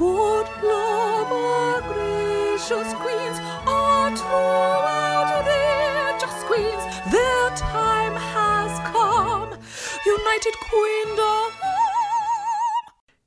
Good love, our gracious queens, are throughout just queens. Their time has come. United Queendom.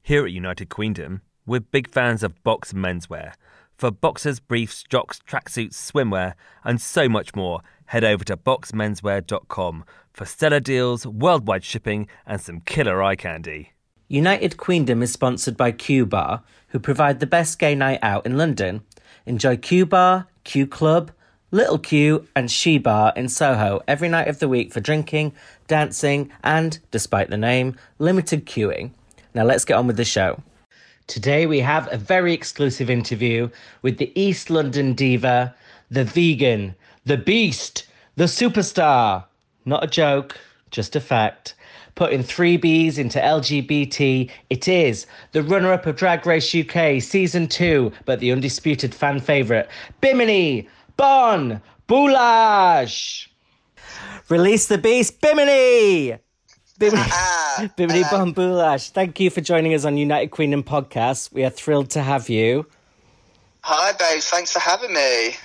Here at United Queendom, we're big fans of box menswear. For boxers, briefs, jocks, tracksuits, swimwear, and so much more, head over to boxmenswear.com for stellar deals, worldwide shipping, and some killer eye candy. United Queendom is sponsored by Q Bar, who provide the best gay night out in London. Enjoy Q Bar, Q Club, Little Q, and She Bar in Soho every night of the week for drinking, dancing, and, despite the name, limited queuing. Now let's get on with the show. Today we have a very exclusive interview with the East London diva, the vegan, the beast, the superstar. Not a joke, just a fact. Putting three Bs into LGBT, it is the runner up of Drag Race UK Season 2, but the undisputed fan favourite, Bimini Bon Boulash. Release the beast, Bimini! Bimini, ah, ah, Bimini Bon Boulash, thank you for joining us on United Queendom podcast. We are thrilled to have you. Hi, babes. Thanks for having me.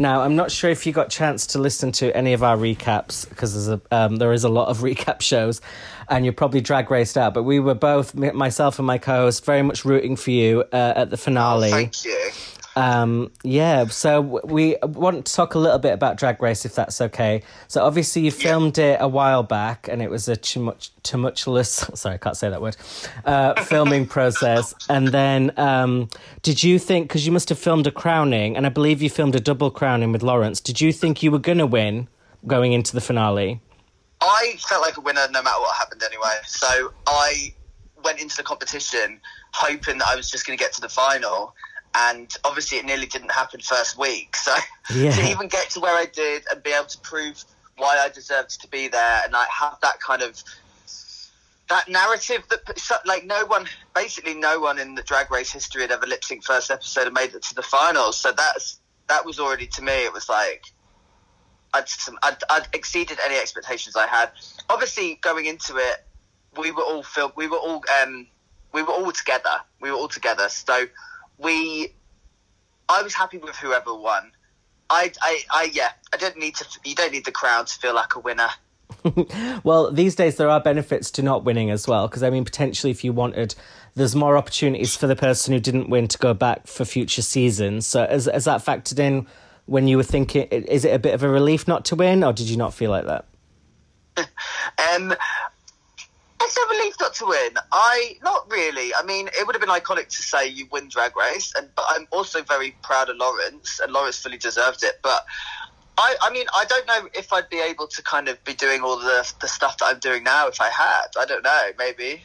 Now, I'm not sure if you got a chance to listen to any of our recaps because um, there is a lot of recap shows, and you're probably drag raced out. But we were both, myself and my co-host, very much rooting for you uh, at the finale. Thank you. Um, yeah, so we want to talk a little bit about Drag Race, if that's okay. So obviously you filmed it a while back, and it was a tumult- tumultuous, sorry, I can't say that word, uh, filming process. And then, um, did you think, because you must have filmed a crowning, and I believe you filmed a double crowning with Lawrence, did you think you were going to win going into the finale? I felt like a winner no matter what happened anyway. So I went into the competition hoping that I was just going to get to the final. And obviously, it nearly didn't happen first week. So Yeah. to even get to where I did and be able to prove why I deserved to be there and I have that kind of that narrative that like no one basically no one in the drag race history had ever lip sync first episode and made it to the finals so that's that was already to me it was like I'd, I'd, I'd exceeded any expectations I had obviously going into it we were all filled, we were all um, we were all together we were all together so we I was happy with whoever won I, I, I yeah I don't need to you don't need the crowd to feel like a winner Well, these days there are benefits to not winning as well, because I mean, potentially if you wanted, there's more opportunities for the person who didn't win to go back for future seasons. So, has, has that factored in when you were thinking? Is it a bit of a relief not to win, or did you not feel like that? Um, it's a relief not to win. I not really. I mean, it would have been iconic to say you win Drag Race, and but I'm also very proud of Lawrence, and Lawrence fully deserved it. But I, I mean, I don't know if I'd be able to kind of be doing all the the stuff that I'm doing now if I had. I don't know. Maybe.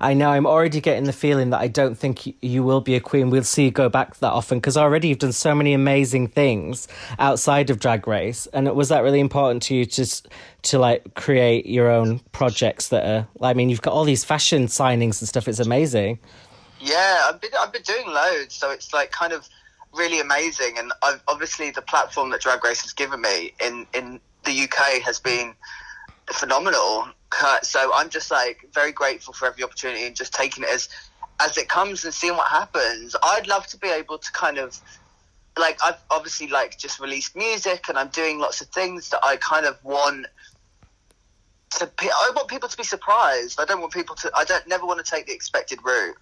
I know I'm already getting the feeling that I don't think you will be a queen. We'll see you go back that often because already you've done so many amazing things outside of Drag Race. And was that really important to you to to like create your own projects that are? I mean, you've got all these fashion signings and stuff. It's amazing. Yeah, I've been I've been doing loads, so it's like kind of really amazing. And I've, obviously, the platform that Drag Race has given me in in the UK has been phenomenal. So I'm just like very grateful for every opportunity and just taking it as as it comes and seeing what happens. I'd love to be able to kind of like I've obviously like just released music and I'm doing lots of things that I kind of want to. pe- I want people to be surprised. I don't want people to. I don't never want to take the expected route.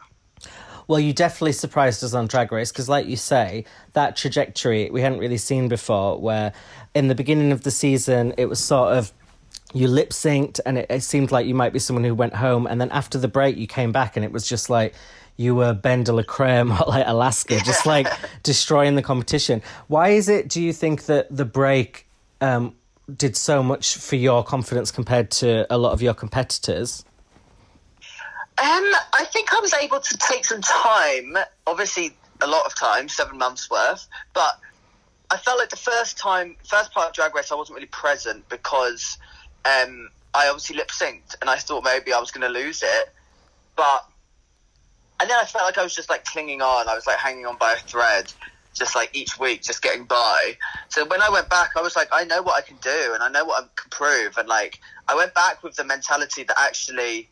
Well, you definitely surprised us on Drag Race because, like you say, that trajectory we hadn't really seen before. Where in the beginning of the season, it was sort of you lip synced and it, it seemed like you might be someone who went home, and then after the break, you came back and it was just like you were Ben de la Creme or like Alaska, just like destroying the competition. Why is it? Do you think that the break um, did so much for your confidence compared to a lot of your competitors? Um, I think I was able to take some time, obviously a lot of time, seven months worth, but I felt like the first time, first part of Drag Race, I wasn't really present because um, I obviously lip synced and I thought maybe I was going to lose it, but and then I felt like I was just like clinging on, I was like hanging on by a thread, just like each week, just getting by. So when I went back, I was like, I know what I can do and I know what I can prove, and like I went back with the mentality that actually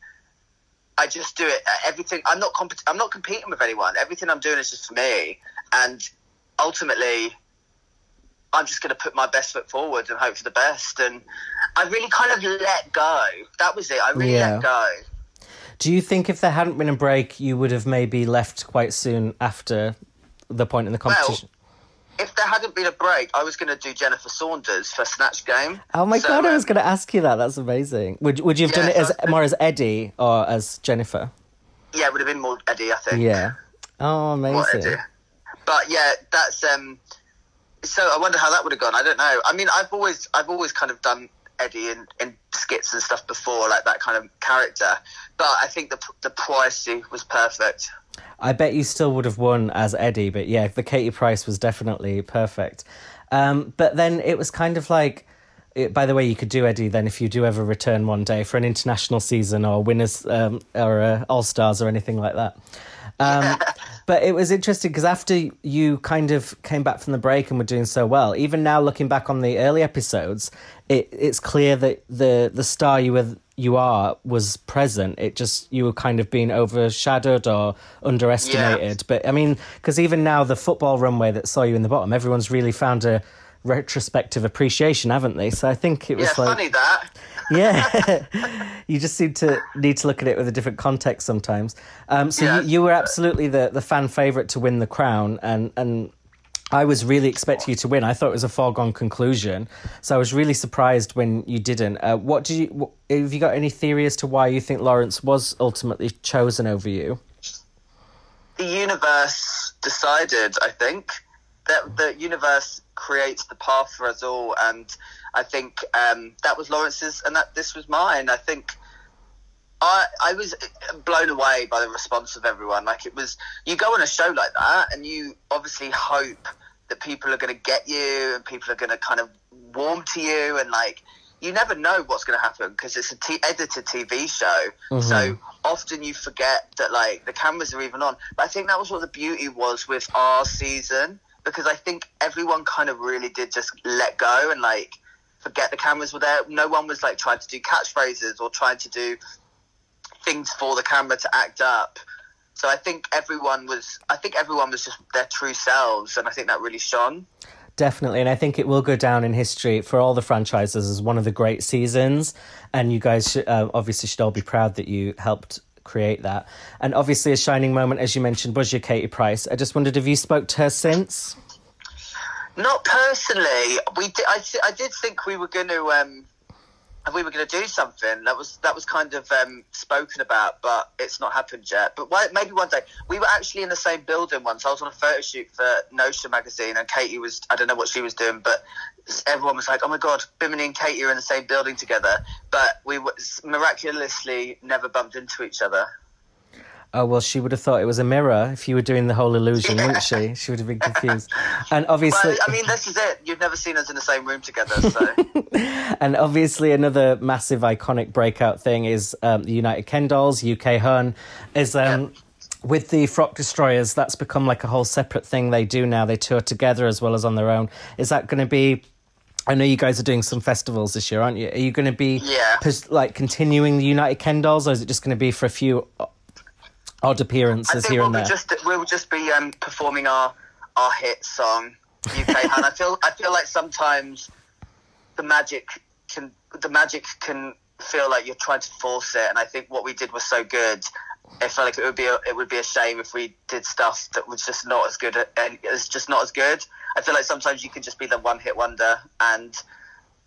I just do it. Everything. I'm not. I'm not competing with anyone. Everything I'm doing is just for me, and ultimately, I'm just going to put my best foot forward and hope for the best. And I really kind of let go. That was it. I really Yeah. let go. Do you think if there hadn't been a break, you would have maybe left quite soon after the point in the competition? If there hadn't been a break, I was going to do Jennifer Saunders for Snatch Game. oh my So, god, I um, was going to ask you that. That's amazing. Would Would you have done it as more as Eddie or as Jennifer? Yeah, it would have been more Eddie, I think. Yeah. Oh, amazing. But yeah, that's um. So I wonder how that would have gone. I don't know. I mean, I've always, I've always kind of done Eddie in, in skits and stuff before, like that kind of character. But I think the the pricey was perfect. I bet you still would have won as Eddie, but yeah, the Katie Price was definitely perfect. Um, but then it was kind of like, it, by the way, you could do Eddie then if you do ever return one day for an international season or winners um, or uh, All Stars or anything like that. Um, but it was interesting because after you kind of came back from the break and were doing so well, even now looking back on the early episodes, it, it's clear that the the star you were you are was present. It just you were kind of being overshadowed or underestimated. But I mean, because even now the football runway that saw you in the bottom, everyone's really found a retrospective appreciation, haven't they? So I think it was Yeah, like funny that. Yeah, you just seem to need to look at it with a different context sometimes. Um, so Yeah. you, you were absolutely the, the fan favorite to win the crown, and and I was really expecting you to win. I thought it was a foregone conclusion, so I was really surprised when you didn't. Uh, what did you? What, have you got any theory as to why you think Lawrence was ultimately chosen over you? the universe decided, I think, that the universe creates the path for us all, and I think um, that was Lawrence's, and that this was mine. I think I I was blown away by the response of everyone. Like it was, you go on a show like that, and you obviously hope that people are going to get you, and people are going to kind of warm to you, and like you never know what's going to happen because it's a t- edited TV show. So often you forget that like the cameras are even on. But I think that was what the beauty was with our season because I think everyone kind of really did just let go and like forget the cameras were there. No one was like trying to do catchphrases or trying to do things for the camera to act up. So I think everyone was. I think everyone was just their true selves, and I think that really shone. Definitely, and I think it will go down in history for all the franchises as one of the great seasons. And you guys should, uh, obviously should all be proud that you helped create that. And obviously, a shining moment, as you mentioned, was your Katie Price. I just wondered if you spoke to her since. Not personally. We did, I, I did think we were going to um, we were going to do something. That was that was kind of um, spoken about, but it's not happened yet. But why, maybe one day. We were actually in the same building once. I was on a photo shoot for Notion magazine, and Katie was. I don't know what she was doing, but everyone was like, "Oh my god, Bimini and Katie are in the same building together." But we miraculously never bumped into each other. Oh well, she would have thought it was a mirror if you were doing the whole illusion, wouldn't she? She would have been confused. And obviously, Well, I mean, this is it. You've never seen us in the same room together, so. and obviously, another massive iconic breakout thing is um, the United Ken Dolls, UK Hun, is um, with the Frock Destroyers. That's become like a whole separate thing they do now. They tour together as well as on their own. Is that going to be? I know you guys are doing some festivals this year, aren't you? Are you going to be Yeah. pers- like continuing the United Ken Dolls, or is it just going to be for a few odd appearances here we'll and there? just we'll just be um, performing our our hit song UK Hun. I feel I feel like sometimes the magic can the magic can feel like you're trying to force it, and I think what we did was so good. I felt like it would be a, it would be a shame if we did stuff that was just not as good and it's just not as good. I feel like sometimes you can just be the one hit wonder and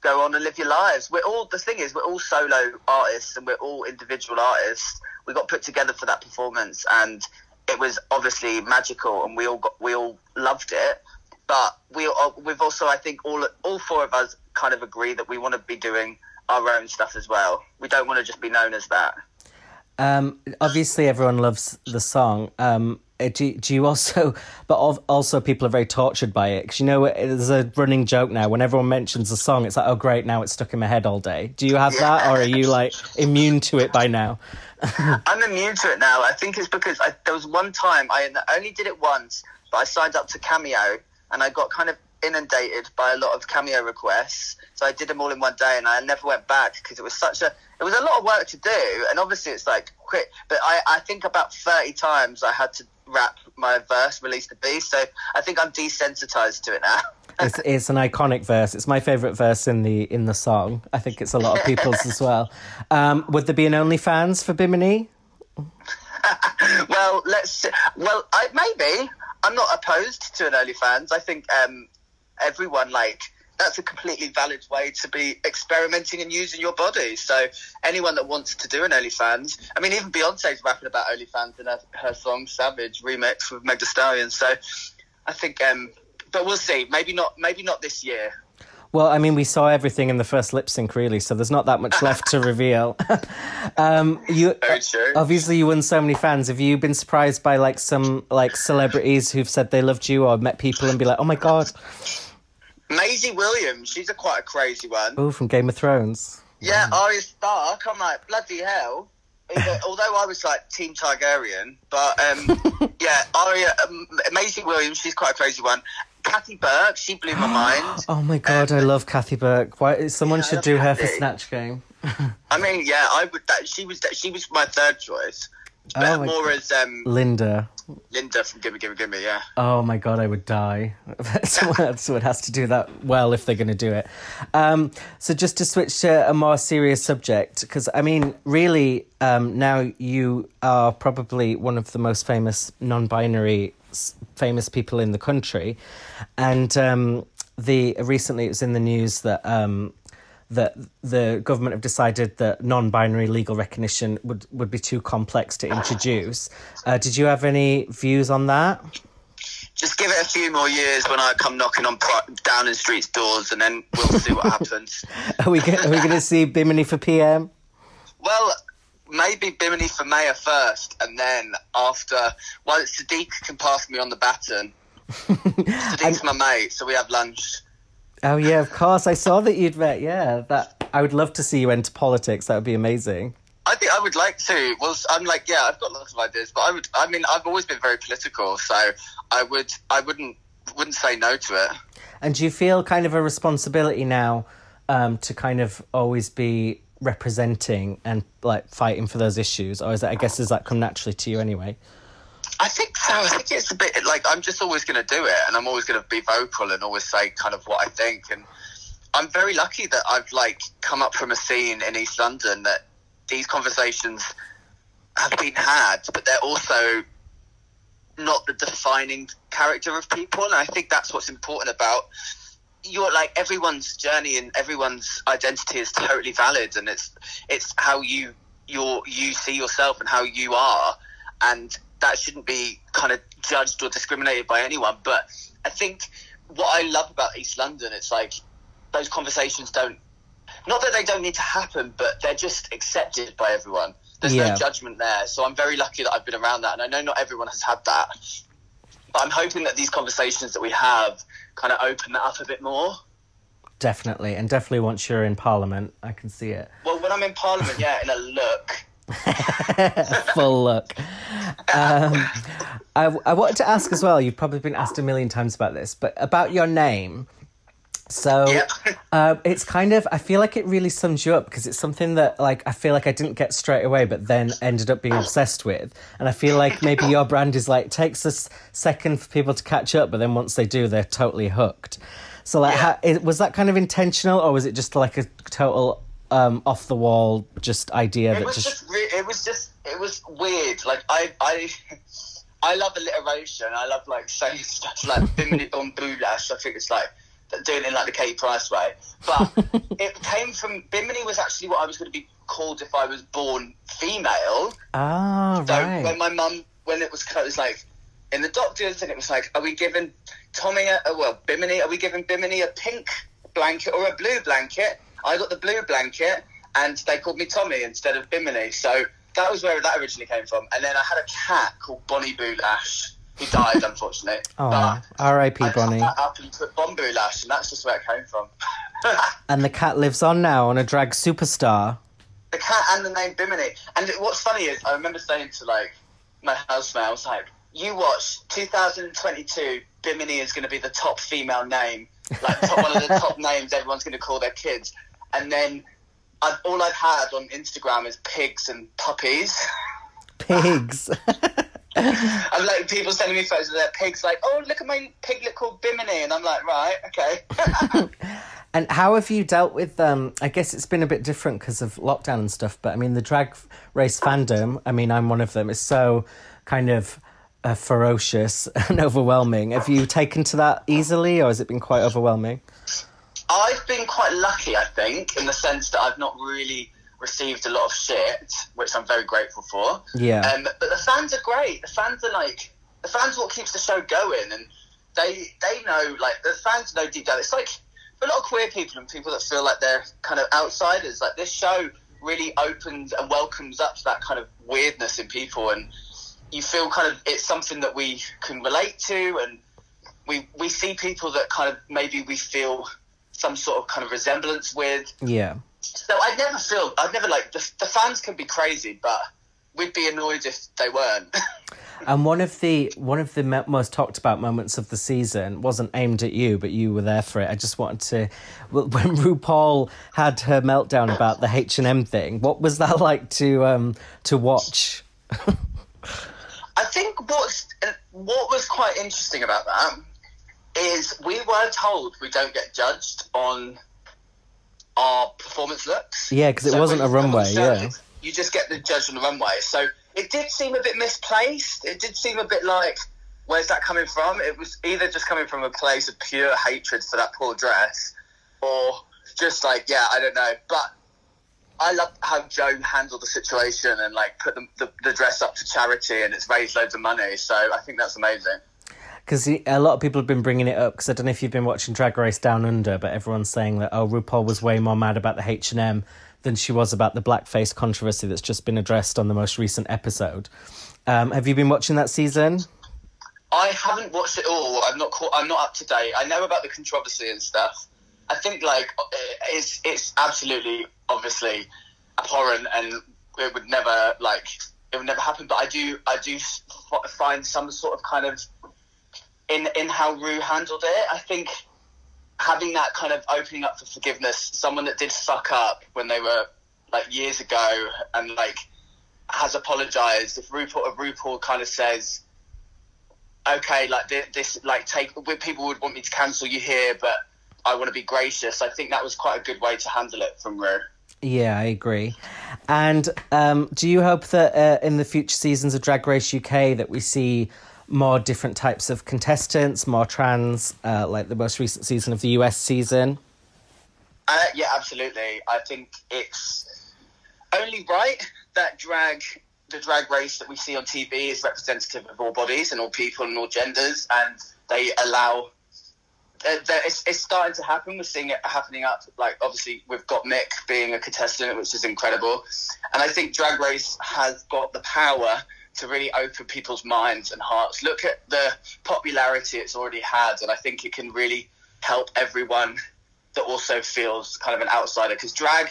go on and live your lives. We're all the thing is we're all solo artists and we're all individual artists. We got put together for that performance and it was obviously magical and we all got we all loved it. But we we've also I think all all four of us kind of agree that we want to be doing our own stuff as well. We don't want to just be known as that. Um, obviously, everyone loves the song. Um, Uh, do, do you also, but also people are very tortured by it because you know there's a running joke now. When everyone mentions the song, it's like, oh great, now it's stuck in my head all day. Do you have that, or are you like immune to it by now? I'm immune to it now. I think it's because I, there was one time I only did it once, but I signed up to Cameo and I got kind of inundated by a lot of cameo requests, so I did them all in one day, and I never went back because it was such a it was a lot of work to do, and obviously it's like quick. But I I think about thirty times I had to rap my verse, release the beast. So I think I'm desensitized to it now. it's, it's an iconic verse. It's my favorite verse in the in the song. I think it's a lot of people's as well. Um, would there be an OnlyFans for Bimini? well, let's. Well, I, maybe I'm not opposed to an OnlyFans. I think um, everyone like that's a completely valid way to be experimenting and using your body. So anyone that wants to do an OnlyFans, I mean, even Beyonce's rapping about OnlyFans in her, her song "Savage" remix with Meg Thee Stallion. So I think, um, but we'll see. Maybe not. Maybe not this year. Well, I mean, we saw everything in the first lip sync, really, so there's not that much left to reveal. um, you Very true. obviously you won so many fans. Have you been surprised by like some like celebrities who've said they loved you, or met people and be like, "Oh my god"? Maisie Williams, she's a quite a crazy one. Oh, from Game of Thrones. Yeah, Arya Stark. I'm like bloody hell. Although I was like Team Targaryen, but um, yeah, Arya, um, Maisie Williams, she's quite a crazy one. Kathy Burke, she blew my mind. Oh my god, I love Kathy Burke. Why someone Yeah, should do her for Snatch Game? I mean, yeah, I would. That, she was That, she was my third choice, Oh my more God. as um, Linda. Linda from Gimme Gimme Gimme. Yeah. Oh my god, I would die. someone, someone has to do that well if they're going to do it. Um, so just to switch to a more serious subject, because I mean, really, um, now you are probably one of the most famous non-binary famous people in the country, and um, the recently it was in the news that. Um, that the government have decided that non-binary legal recognition would, would be too complex to introduce. Uh, did you have any views on that? Just give it a few more years when I come knocking on Pro- Downing Street's doors, and then we'll see what happens. Are we, are we going to see Bimini for PM? Well, maybe Bimini for mayor first, and then after, well, Sadiq can pass me on the baton. Sadiq's my mate, so we have lunch. Oh yeah, of course. I saw that you'd met. Yeah, that I would love to see you enter politics. That would be amazing. I think I would like to. Well, I'm like, yeah, I've got lots of ideas, but I would. I mean, I've always been very political, so I would. I wouldn't. Wouldn't say no to it. And do you feel kind of a responsibility now um, to kind of always be representing and like fighting for those issues, or is that? I guess does that come naturally to you anyway? I think I think it's a bit like I'm just always going to do it, and I'm always going to be vocal and always say kind of what I think. And I'm very lucky that I've like come up from a scene in East London that these conversations have been had, but they're also not the defining character of people. And I think that's what's important about you're like everyone's journey and everyone's identity is totally valid, and it's it's how you your you see yourself and how you are, and that shouldn't be kind of judged or discriminated by anyone. But I think what I love about East London, it's like those conversations don't. Not that they don't need to happen, but they're just accepted by everyone. There's Yeah. no judgment there. So I'm very lucky that I've been around that, and I know not everyone has had that. But I'm hoping that these conversations that we have kind of open that up a bit more. Definitely, and definitely once you're in Parliament, I can see it. Well, when I'm in Parliament, yeah, in a look. Full look. Um, I, I wanted to ask as well. You've probably been asked a million times about this, but about your name. So uh, it's kind of I feel like it really sums you up because it's something that like I feel like I didn't get straight away, but then ended up being obsessed with. And I feel like maybe your brand is like takes a second for people to catch up, but then once they do, they're totally hooked. So like, Yeah. how, was that kind of intentional, or was it just like a total um, off the wall just idea It that was just just, re- it was just, it was weird. Like I, I, I love alliteration. I love like saying stuff like "bimini bon boulash." I think it's like doing it in like the Katie Price way. But it came from Bimini was actually what I was going to be called if I was born female. ah So right? when my mum, when it was, it was like in the doctors, and it was like, are we giving Tommy a well, Bimini? Are we giving Bimini a pink blanket or a blue blanket? I got the blue blanket, and they called me Tommy instead of Bimini. So that was where that originally came from. And then I had a cat called Bonnie Boulash, He died unfortunately. Oh, R.I.P. I Bonnie. that up and put Bon Boulash, and that's just where it came from. And the cat lives on now on a drag superstar. the cat and the name Bimini. And what's funny is, I remember saying to like my housemate, I was like, you watch 2022. Bimini is going to be the top female name, like top, one of the top names everyone's going to call their kids, and then I've, all I've had on Instagram is pigs and puppies. Pigs. I'm like people sending me photos of their pigs, like, oh look at my piglet called Bimini, and I'm like, right, okay. and how have you dealt with? Um, I guess it's been a bit different because of lockdown and stuff. But I mean, the drag race fandom. I mean, I'm one of them. Is so kind of uh, ferocious and overwhelming. Have you taken to that easily, or has it been quite overwhelming? I've been quite lucky, I think, in the sense that I've not really received a lot of shit, which I'm very grateful for. Yeah. Um, but the fans are great. The fans are like the fans are what keeps the show going, and they they know like the fans know deep down. It's like for a lot of queer people and people that feel like they're kind of outsiders. Like this show really opens and welcomes up to that kind of weirdness in people, and you feel kind of it's something that we can relate to, and we we see people that kind of maybe we feel some sort of kind of resemblance with. Yeah. So I'd never feel I've never like the, the fans can be crazy, but we'd be annoyed if they weren't. And one of the one of the most talked about moments of the season wasn't aimed at you, but you were there for it. I just wanted to, when RuPaul had her meltdown about the H and M thing, what was that like to um to watch? I think what's what was quite interesting about that is we were told we don't get judged on our performance looks. Yeah, because it So wasn't a you come on runway, yeah. you just get the judge on the runway. So it did seem a bit misplaced. It did seem a bit like, where's that coming from? It was either just coming from a place of pure hatred for that poor dress, or just like, yeah, I don't know. But I love how Joe handled the situation and like put the, the, the dress up to charity, and it's raised loads of money. So I think that's amazing. Because a lot of people have been bringing it up. Because I don't know if you've been watching Drag Race Down Under, but everyone's saying that oh, RuPaul was way more mad about the H and M than she was about the blackface controversy that's just been addressed on the most recent episode. Um, have you been watching that season? I haven't watched it all. I'm not caught, I'm not up to date. I know about the controversy and stuff. I think like it's it's absolutely obviously abhorrent and it would never like it would never happen. But I do I do f- find some sort of kind of in in how Rue handled it. I think having that kind of opening up for forgiveness, someone that did suck up when they were like years ago and like has apologized. If RuPaul, if RuPaul kind of says, okay, like this, this like take people would want me to cancel you here, but I want to be gracious. I think that was quite a good way to handle it from Rue. Yeah, I agree. And um, do you hope that uh, in the future seasons of Drag Race UK that we see more different types of contestants, more trans, uh, like the most recent season of the US season? Uh, yeah, absolutely. I think it's only right that drag, the drag race that we see on TV, is representative of all bodies and all people and all genders, and they allow. Uh, it's, it's starting to happen. We're seeing it happening up. Like obviously, we've got Mick being a contestant, which is incredible, and I think Drag Race has got the power to really open people's minds and hearts. Look at the popularity it's already had, and I think it can really help everyone that also feels kind of an outsider because drag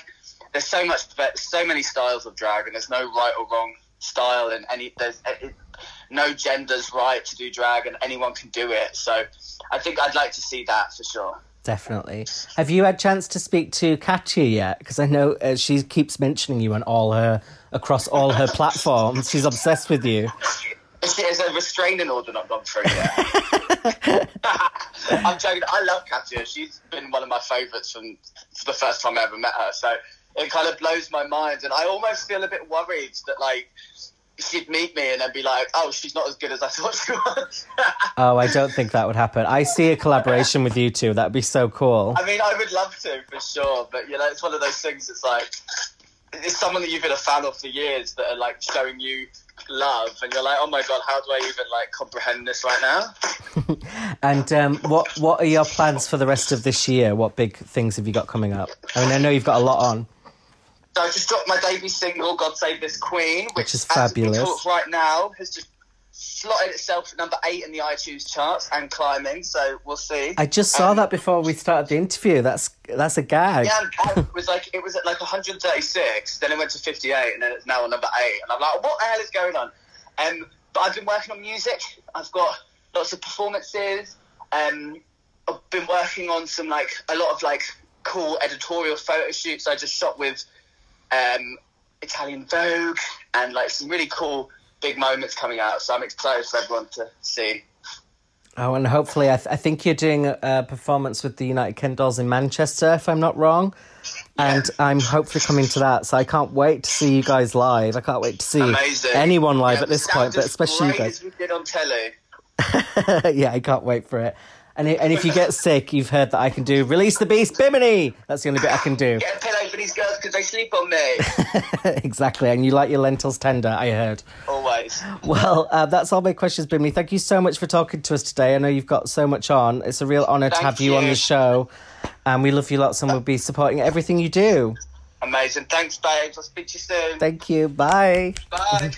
there's so much so many styles of drag and there's no right or wrong style and any there's it, no gender's right to do drag and anyone can do it so i think i'd like to see that for sure Definitely. Have you had chance to speak to Katya yet? Because I know uh, she keeps mentioning you on all her across all her platforms. She's obsessed with you. is a restraining order not gone through yet i'm joking i love katya she's been one of my favorites from for the first time i ever met her so it kind of blows my mind and i almost feel a bit worried that like she'd meet me and then be like oh she's not as good as i thought she was Oh, I don't think that would happen. I see a collaboration with you two. That'd be so cool. I mean, I would love to for sure, but you know, it's one of those things. It's like it's someone that you've been a fan of for years that are like showing you love, and you're like, oh my god, how do I even like comprehend this right now? And um, what what are your plans for the rest of this year? What big things have you got coming up? I mean, I know you've got a lot on. So I just dropped my debut single, "God Save This Queen," which, Which is fabulous. right now has just slotted itself at number eight in the iTunes charts and climbing. So we'll see. I just saw Um, that before we started the interview. That's that's a gag. Yeah, it was like it was at like 136, then it went to 58, and then it's now on number eight, and I'm like, what the hell is going on? Um, but I've been working on music. I've got lots of performances. Um, I've been working on some like a lot of like cool editorial photo shoots. I just shot with um, Italian Vogue and like some really cool big moments coming out. So I'm excited for everyone to see. Oh, and hopefully, I, th- I think you're doing a, performance with the United Ken Dolls in Manchester, if I'm not wrong. And I'm hopefully coming to that, so I can't wait to see you guys live. I can't wait to see Amazing. anyone live Yeah, at this point, but especially you guys. as we did on telly. yeah, I can't wait for it. And, and if you get sick, you've heard that I can do Release the Beast Bimini. That's the only bit I can do. Get a pillow for these girls because they sleep on me. exactly. And you like your lentils tender, I heard. Always. Well, uh, that's all my questions, Bimini. Thank you so much for talking to us today. I know you've got so much on. It's a real honour to have you, on the show. And we love you lots and we'll be supporting everything you do. Amazing. Thanks, babes. I'll speak to you soon. Thank you. Bye. Bye.